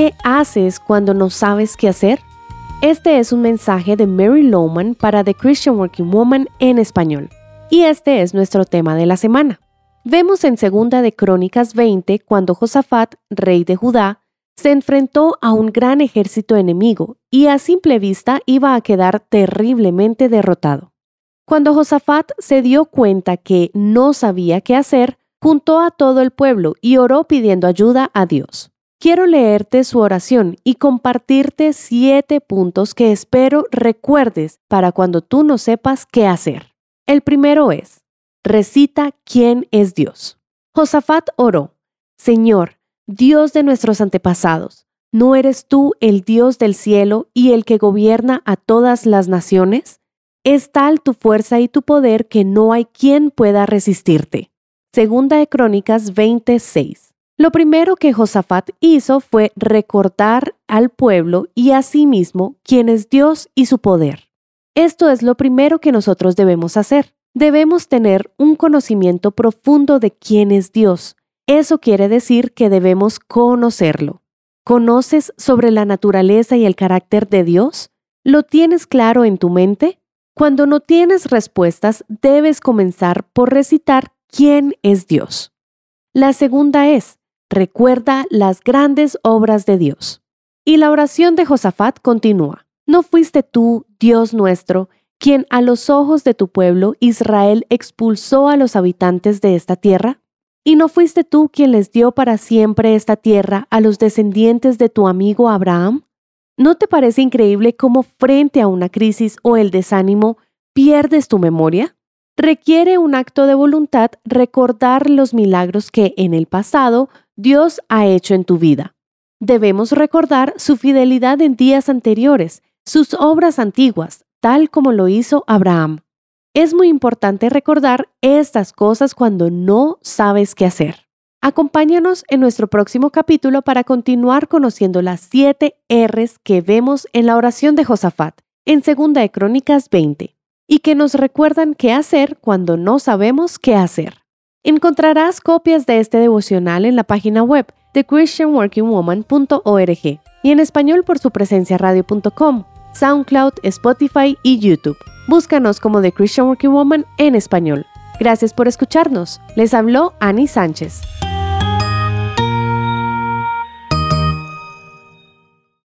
¿Qué haces cuando no sabes qué hacer? Este es un mensaje de Mary Lowman para The Christian Working Woman en español. Y este es nuestro tema de la semana. Vemos en Segunda de Crónicas 20 cuando Josafat, rey de Judá, se enfrentó a un gran ejército enemigo y a simple vista iba a quedar terriblemente derrotado. Cuando Josafat se dio cuenta que no sabía qué hacer, juntó a todo el pueblo y oró pidiendo ayuda a Dios. Quiero leerte su oración y compartirte siete puntos que espero recuerdes para cuando tú no sepas qué hacer. El primero es, recita quién es Dios. Josafat oró, Señor, Dios de nuestros antepasados, ¿no eres tú el Dios del cielo y el que gobierna a todas las naciones? Es tal tu fuerza y tu poder que no hay quien pueda resistirte. Segunda de Crónicas 26. Lo primero que Josafat hizo fue recordar al pueblo y a sí mismo quién es Dios y su poder. Esto es lo primero que nosotros debemos hacer. Debemos tener un conocimiento profundo de quién es Dios, eso quiere decir que debemos conocerlo. ¿Conoces sobre la naturaleza y el carácter de Dios? ¿Lo tienes claro en tu mente? Cuando no tienes respuestas, debes comenzar por recitar quién es Dios. La segunda es, recuerda las grandes obras de Dios. Y la oración de Josafat continúa. ¿No fuiste tú, Dios nuestro, quien a los ojos de tu pueblo Israel expulsó a los habitantes de esta tierra? ¿Y no fuiste tú quien les dio para siempre esta tierra a los descendientes de tu amigo Abraham? ¿No te parece increíble cómo frente a una crisis o el desánimo pierdes tu memoria? Requiere un acto de voluntad recordar los milagros que en el pasado Dios ha hecho en tu vida. Debemos recordar su fidelidad en días anteriores, sus obras antiguas, tal como lo hizo Abraham. Es muy importante recordar estas cosas cuando no sabes qué hacer. Acompáñanos en nuestro próximo capítulo para continuar conociendo las siete R's que vemos en la oración de Josafat, en Segunda de Crónicas 20, y que nos recuerdan qué hacer cuando no sabemos qué hacer. Encontrarás copias de este devocional en la página web de christianworkingwoman.org y en español por su presencia radio.com, SoundCloud, Spotify y YouTube. Búscanos como The Christian Working Woman en español. Gracias por escucharnos. Les habló Annie Sánchez.